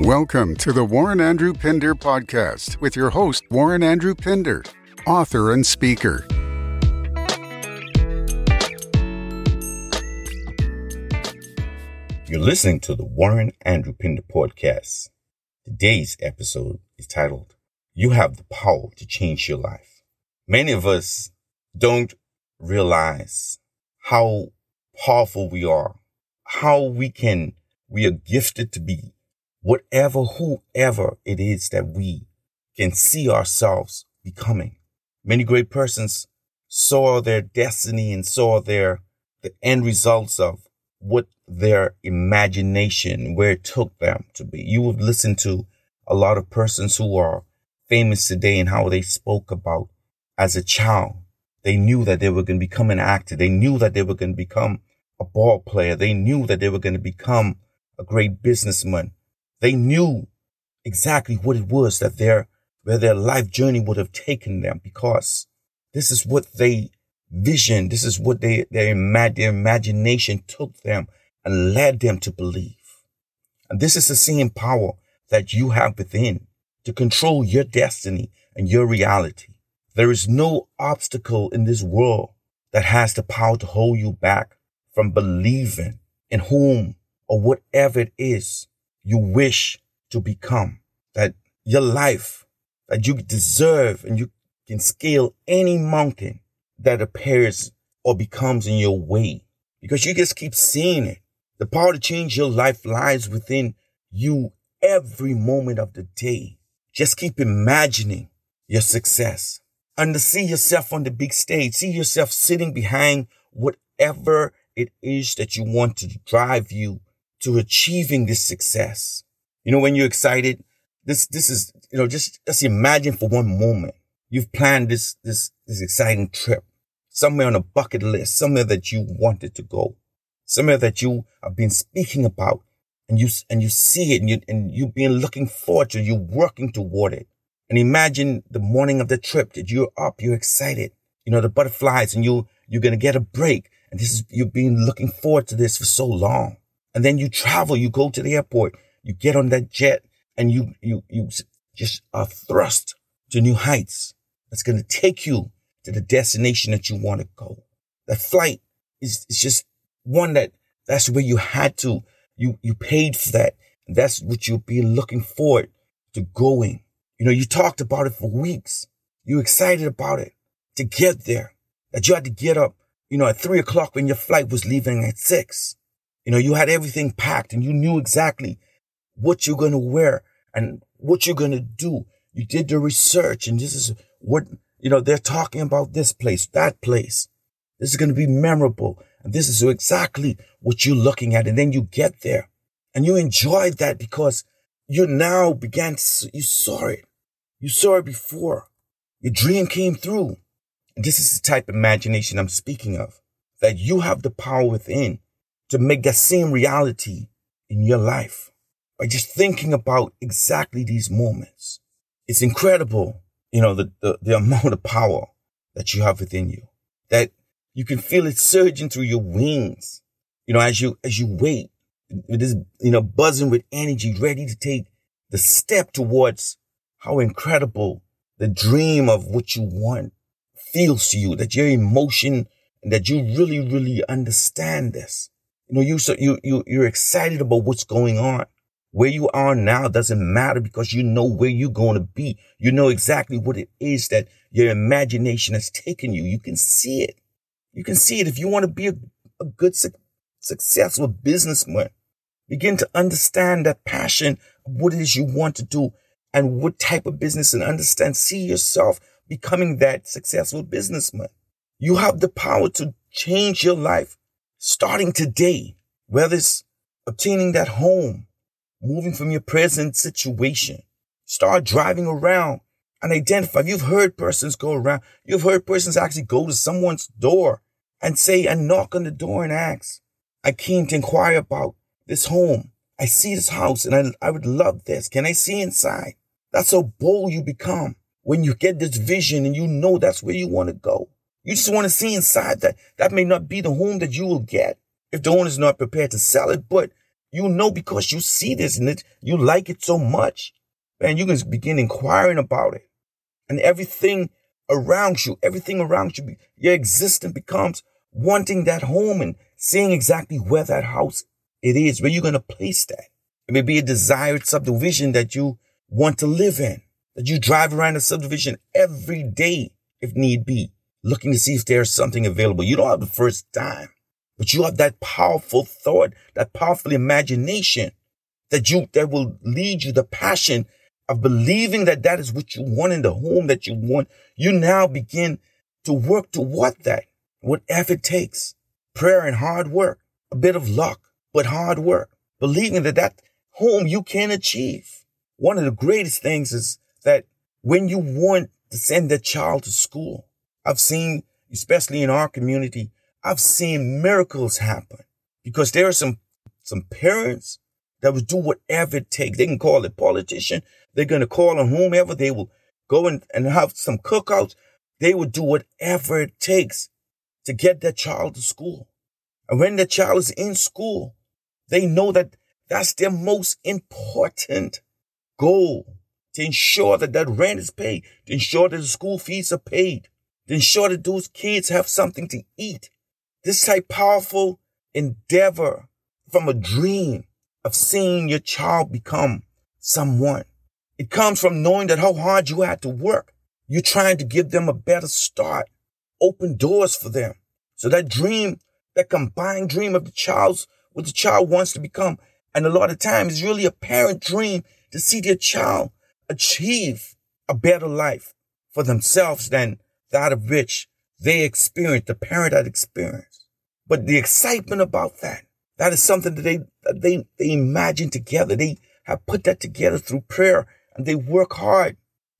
Welcome to the Warren Andrew Pinder podcast with your host, Warren Andrew Pinder, author and speaker. You're listening to the Warren Andrew Pinder podcast. Today's episode is titled, You Have the Power to Change Your Life. Many of us don't realize how powerful we are, how we can, we are gifted to be whatever, whoever it is that we can see ourselves becoming. Many great persons saw their destiny and saw their, the end results of what their imagination, where it took them to be. You would listen to a lot of persons who are famous today and how they spoke about as a child. They knew that they were going to become an actor. They knew that they were going to become a ball player. They knew that they were going to become a great businessman. They knew exactly what it was that their, where their life journey would have taken them because this is what they vision. This is what they, their, their imagination took them and led them to believe. And this is the same power that you have within to control your destiny and your reality. There is no obstacle in this world that has the power to hold you back from believing in whom or whatever it is you wish to become. That your life, that you deserve and you can scale any mountain that appears or becomes in your way because you just keep seeing it. The power to change your life lies within you every moment of the day. Just keep imagining your success and to see yourself on the big stage. See yourself sitting behind whatever it is that you want to drive you to achieving this success. You know, when you're excited, this, this is, you know, just, just imagine for one moment you've planned this, this, this exciting trip somewhere on a bucket list, somewhere that you wanted to go, somewhere that you have been speaking about and you, and you see it and you, and you've been looking forward to, you working toward it. And imagine the morning of the trip that you're up, you're excited, you know, the butterflies and you, you're going to get a break. And this is, you've been looking forward to this for so long. And then you travel, you go to the airport, you get on that jet and you, you, you just are thrust to new heights. That's going to take you to the destination that you want to go. That flight is, is just one that that's where you had to, you, you paid for that. That's what you'll be looking forward to going. You know, you talked about it for weeks. You excited about it to get there. That you had to get up, you know, at three o'clock when your flight was leaving at six. You know, you had everything packed and you knew exactly what you're going to wear and what you're going to do. You did the research and this is what, you know, they're talking about this place, that place. This is going to be memorable. And this is exactly what you're looking at. And then you get there and you enjoyed that because you now began, to, you saw it. You saw it before. Your dream came through. And this is the type of imagination I'm speaking of, that you have the power within to make that same reality in your life by just thinking about exactly these moments. It's incredible, you know, the, the, the amount of power that you have within you, that you can feel it surging through your wings, you know, as you, as you wait this, you know, buzzing with energy, ready to take the step towards how incredible the dream of what you want feels to you, that your emotion that you really, really understand this. You know, you, you, you, you're excited about what's going on. Where you are now doesn't matter because you know where you're going to be. You know exactly what it is that your imagination has taken you. You can see it. You can see it. If you want to be a, a good, su- successful businessman, begin to understand that passion what it is you want to do and what type of business and understand, see yourself becoming that successful businessman. You have the power to change your life starting today, whether it's obtaining that home, moving from your present situation, start driving around and identify. You've heard persons go around. You've heard persons actually go to someone's door and say and knock on the door and ask, I came to inquire about this home. I see this house and I, I would love this. Can I see inside? That's how bold you become when you get this vision and you know that's where you want to go. You just want to see inside that. That may not be the home that you will get if the owner is not prepared to sell it, but You know because you see this and it, you like it so much. Man, you can begin inquiring about it. And everything around you, everything around you, your existence becomes wanting that home and seeing exactly where that house it is, where you're going to place that. It may be a desired subdivision that you want to live in, that you drive around the subdivision every day if need be, looking to see if there's something available. You don't have the first time, but you have that powerful thought, that powerful imagination that you, that will lead you the passion of believing that that is what you want in the home that you want. You now begin to work toward that, whatever it takes. Prayer and hard work, a bit of luck, but hard work, believing that that home you can achieve. One of the greatest things is that when you want to send a child to school, I've seen, especially in our community, I've seen miracles happen because there are some, some parents that will do whatever it takes. They can call a politician. They're going to call on whomever. They will go and, and have some cookouts. They will do whatever it takes to get that child to school. And when the child is in school, they know that that's their most important goal to ensure that that rent is paid, to ensure that the school fees are paid, ensure that those kids have something to eat. This type powerful endeavor from a dream of seeing your child become someone. It comes from knowing that how hard you had to work. You're trying to give them a better start, open doors for them. So that dream, that combined dream of the child's, what the child wants to become, and a lot of times it's really a parent dream to see their child achieve a better life for themselves than that of which they experienced, the parent had experienced. But the excitement about that, that is something that they, that they, they imagine together. They have put that together through prayer and they work hard.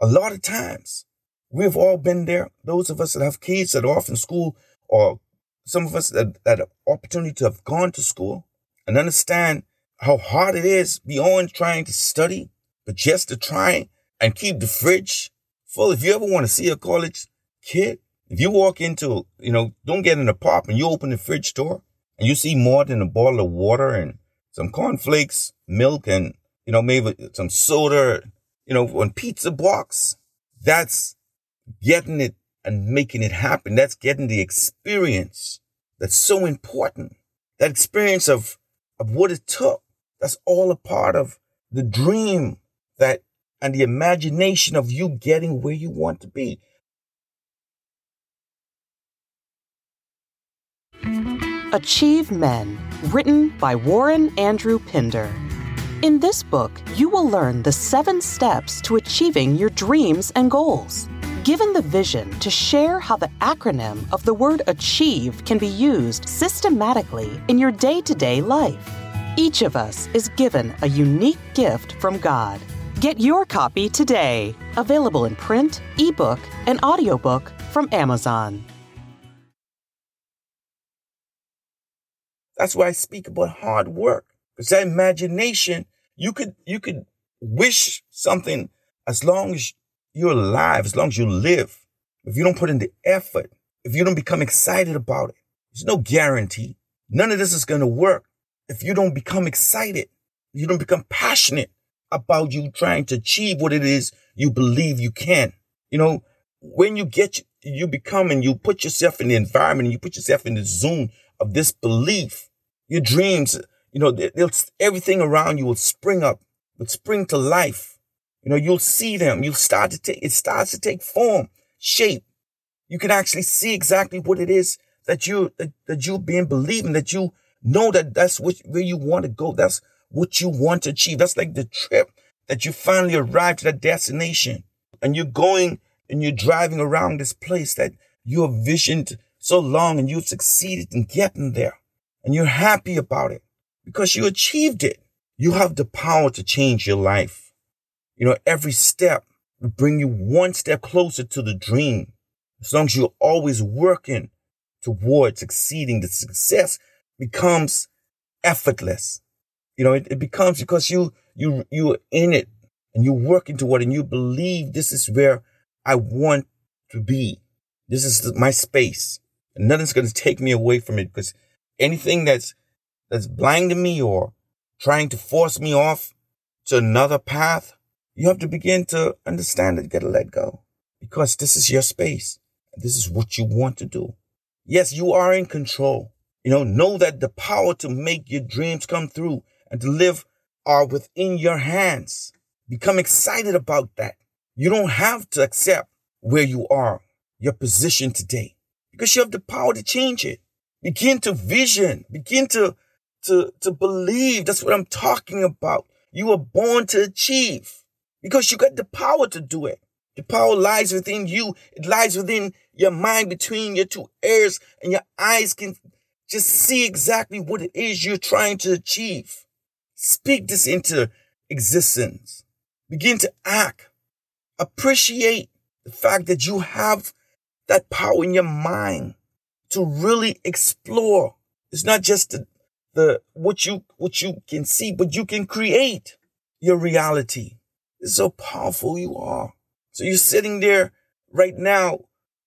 A lot of times we've all been there. Those of us that have kids that are off in school or some of us that, that have opportunity to have gone to school and understand how hard it is beyond trying to study but just to try and keep the fridge full. If you ever want to see a college kid, if you walk into, you know, don't get in a pop and you open the fridge door and you see more than a bottle of water and some cornflakes, milk, and, you know, maybe some soda, you know, on pizza box, that's getting it and making it happen. That's getting the experience that's so important. That experience of, of what it took. That's all a part of the dream that and the imagination of you getting where you want to be. Achieve Men, written by Warren Andrew Pinder. In this book, you will learn the seven steps to achieving your dreams and goals. Given the vision to share how the acronym of the word achieve can be used systematically in your day to day life. Each of us is given a unique gift from God Get your copy today. Available in print, ebook, and audiobook from Amazon. That's why I speak about hard work. Because that imagination, you could you could wish something as long as you're alive, as long as you live. If you don't put in the effort, if you don't become excited about it, there's no guarantee. None of this is going to work if you don't become excited. You don't become passionate about you trying to achieve what it is you believe you can. You know, when you get, you become and you put yourself in the environment and you put yourself in the zone of this belief, your dreams, you know, everything around you will spring up, will spring to life. You know, you'll see them. You'll start to take, it starts to take form, shape. You can actually see exactly what it is that you, that, that you've been believing, that you know that that's what, where you want to go. That's what you want to achieve. That's like the trip that you finally arrive to that destination and you're going and you're driving around this place that you have visioned so long and you've succeeded in getting there and you're happy about it because you achieved it. You have the power to change your life. You know, every step will bring you one step closer to the dream. As long as you're always working towards succeeding, the success becomes effortless. You know, it, it becomes because you, you, you're in it and you're working toward it and you believe this is where I want to be. This is my space and nothing's going to take me away from it because anything that's, that's blinding me or trying to force me off to another path, you have to begin to understand that you got to let go because this is your space. This is what you want to do. Yes, you are in control. You know, know that the power to make your dreams come through and to live are within your hands. Become excited about that. You don't have to accept where you are, your position today, because you have the power to change it. Begin to vision, begin to, to, to believe. That's what I'm talking about. You were born to achieve because you got the power to do it. The power lies within you. It lies within your mind between your two ears and your eyes can just see exactly what it is you're trying to achieve. Speak this into existence. Begin to act. Appreciate the fact that you have that power in your mind to really explore. It's not just the, the what you what you can see, but you can create your reality. It's so powerful you are. So you're sitting there right now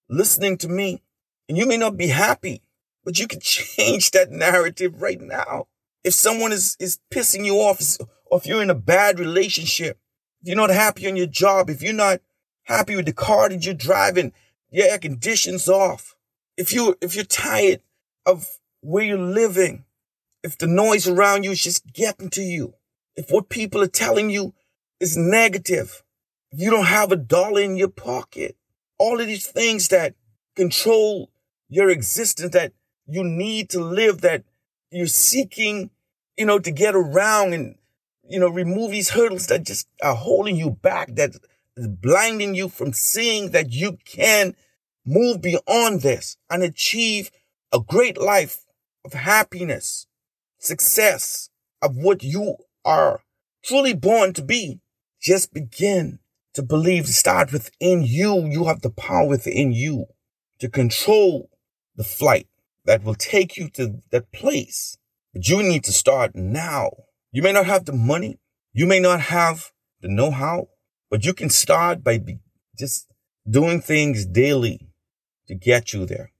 listening to me, and you may not be happy, but you can change that narrative right now. If someone is, is pissing you off, or if you're in a bad relationship, if you're not happy on your job, if you're not happy with the car that you're driving, your air condition's off. If you if you're tired of where you're living, if the noise around you is just getting to you, if what people are telling you is negative, if you don't have a dollar in your pocket, all of these things that control your existence that you need to live, that you're seeking, you know, to get around and, you know, remove these hurdles that just are holding you back, that is blinding you from seeing that you can move beyond this and achieve a great life of happiness, success of what you are truly born to be. Just begin to believe, start within you. You have the power within you to control the flight that will take you to that place. But you need to start now. You may not have the money. You may not have the know-how, but you can start by just doing things daily to get you there.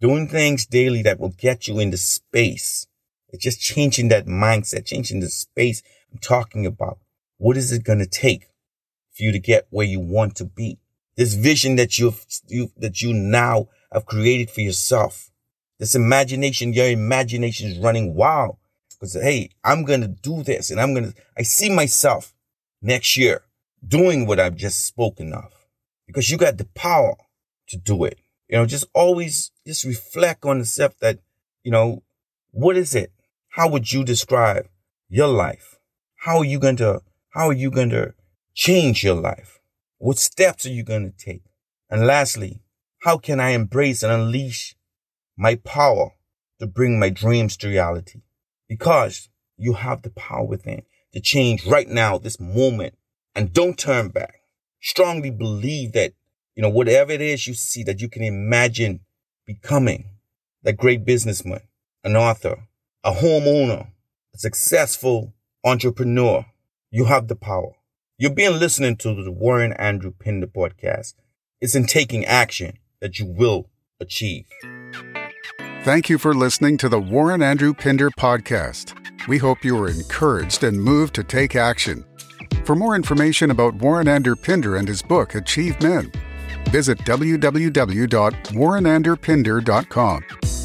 Doing things daily that will get you into space. It's just changing that mindset, changing the space I'm talking about. What is it going to take for you to get where you want to be? This vision that you've, you, that you now have created for yourself. This imagination, your imagination is running wild. Because, hey, I'm going to do this and I'm going to, I see myself next year doing what I've just spoken of because you got the power to do it. You know, just always just reflect on the stuff that, you know, what is it? How would you describe your life? How are you going to, how are you going to change your life? What steps are you going to take? And lastly, how can I embrace and unleash my power to bring my dreams to reality? Because you have the power within to change right now, this moment, and don't turn back. Strongly believe that you know, whatever it is you see that you can imagine becoming that great businessman, an author, a homeowner, a successful entrepreneur, you have the power. You're being listening to the Warren Andrew Pinder podcast. It's in taking action that you will achieve. Thank you for listening to the Warren Andrew Pinder podcast. We hope you were encouraged and moved to take action. For more information about Warren Andrew Pinder and his book, Achieve Men, visit www.warrenandrewpinder.com.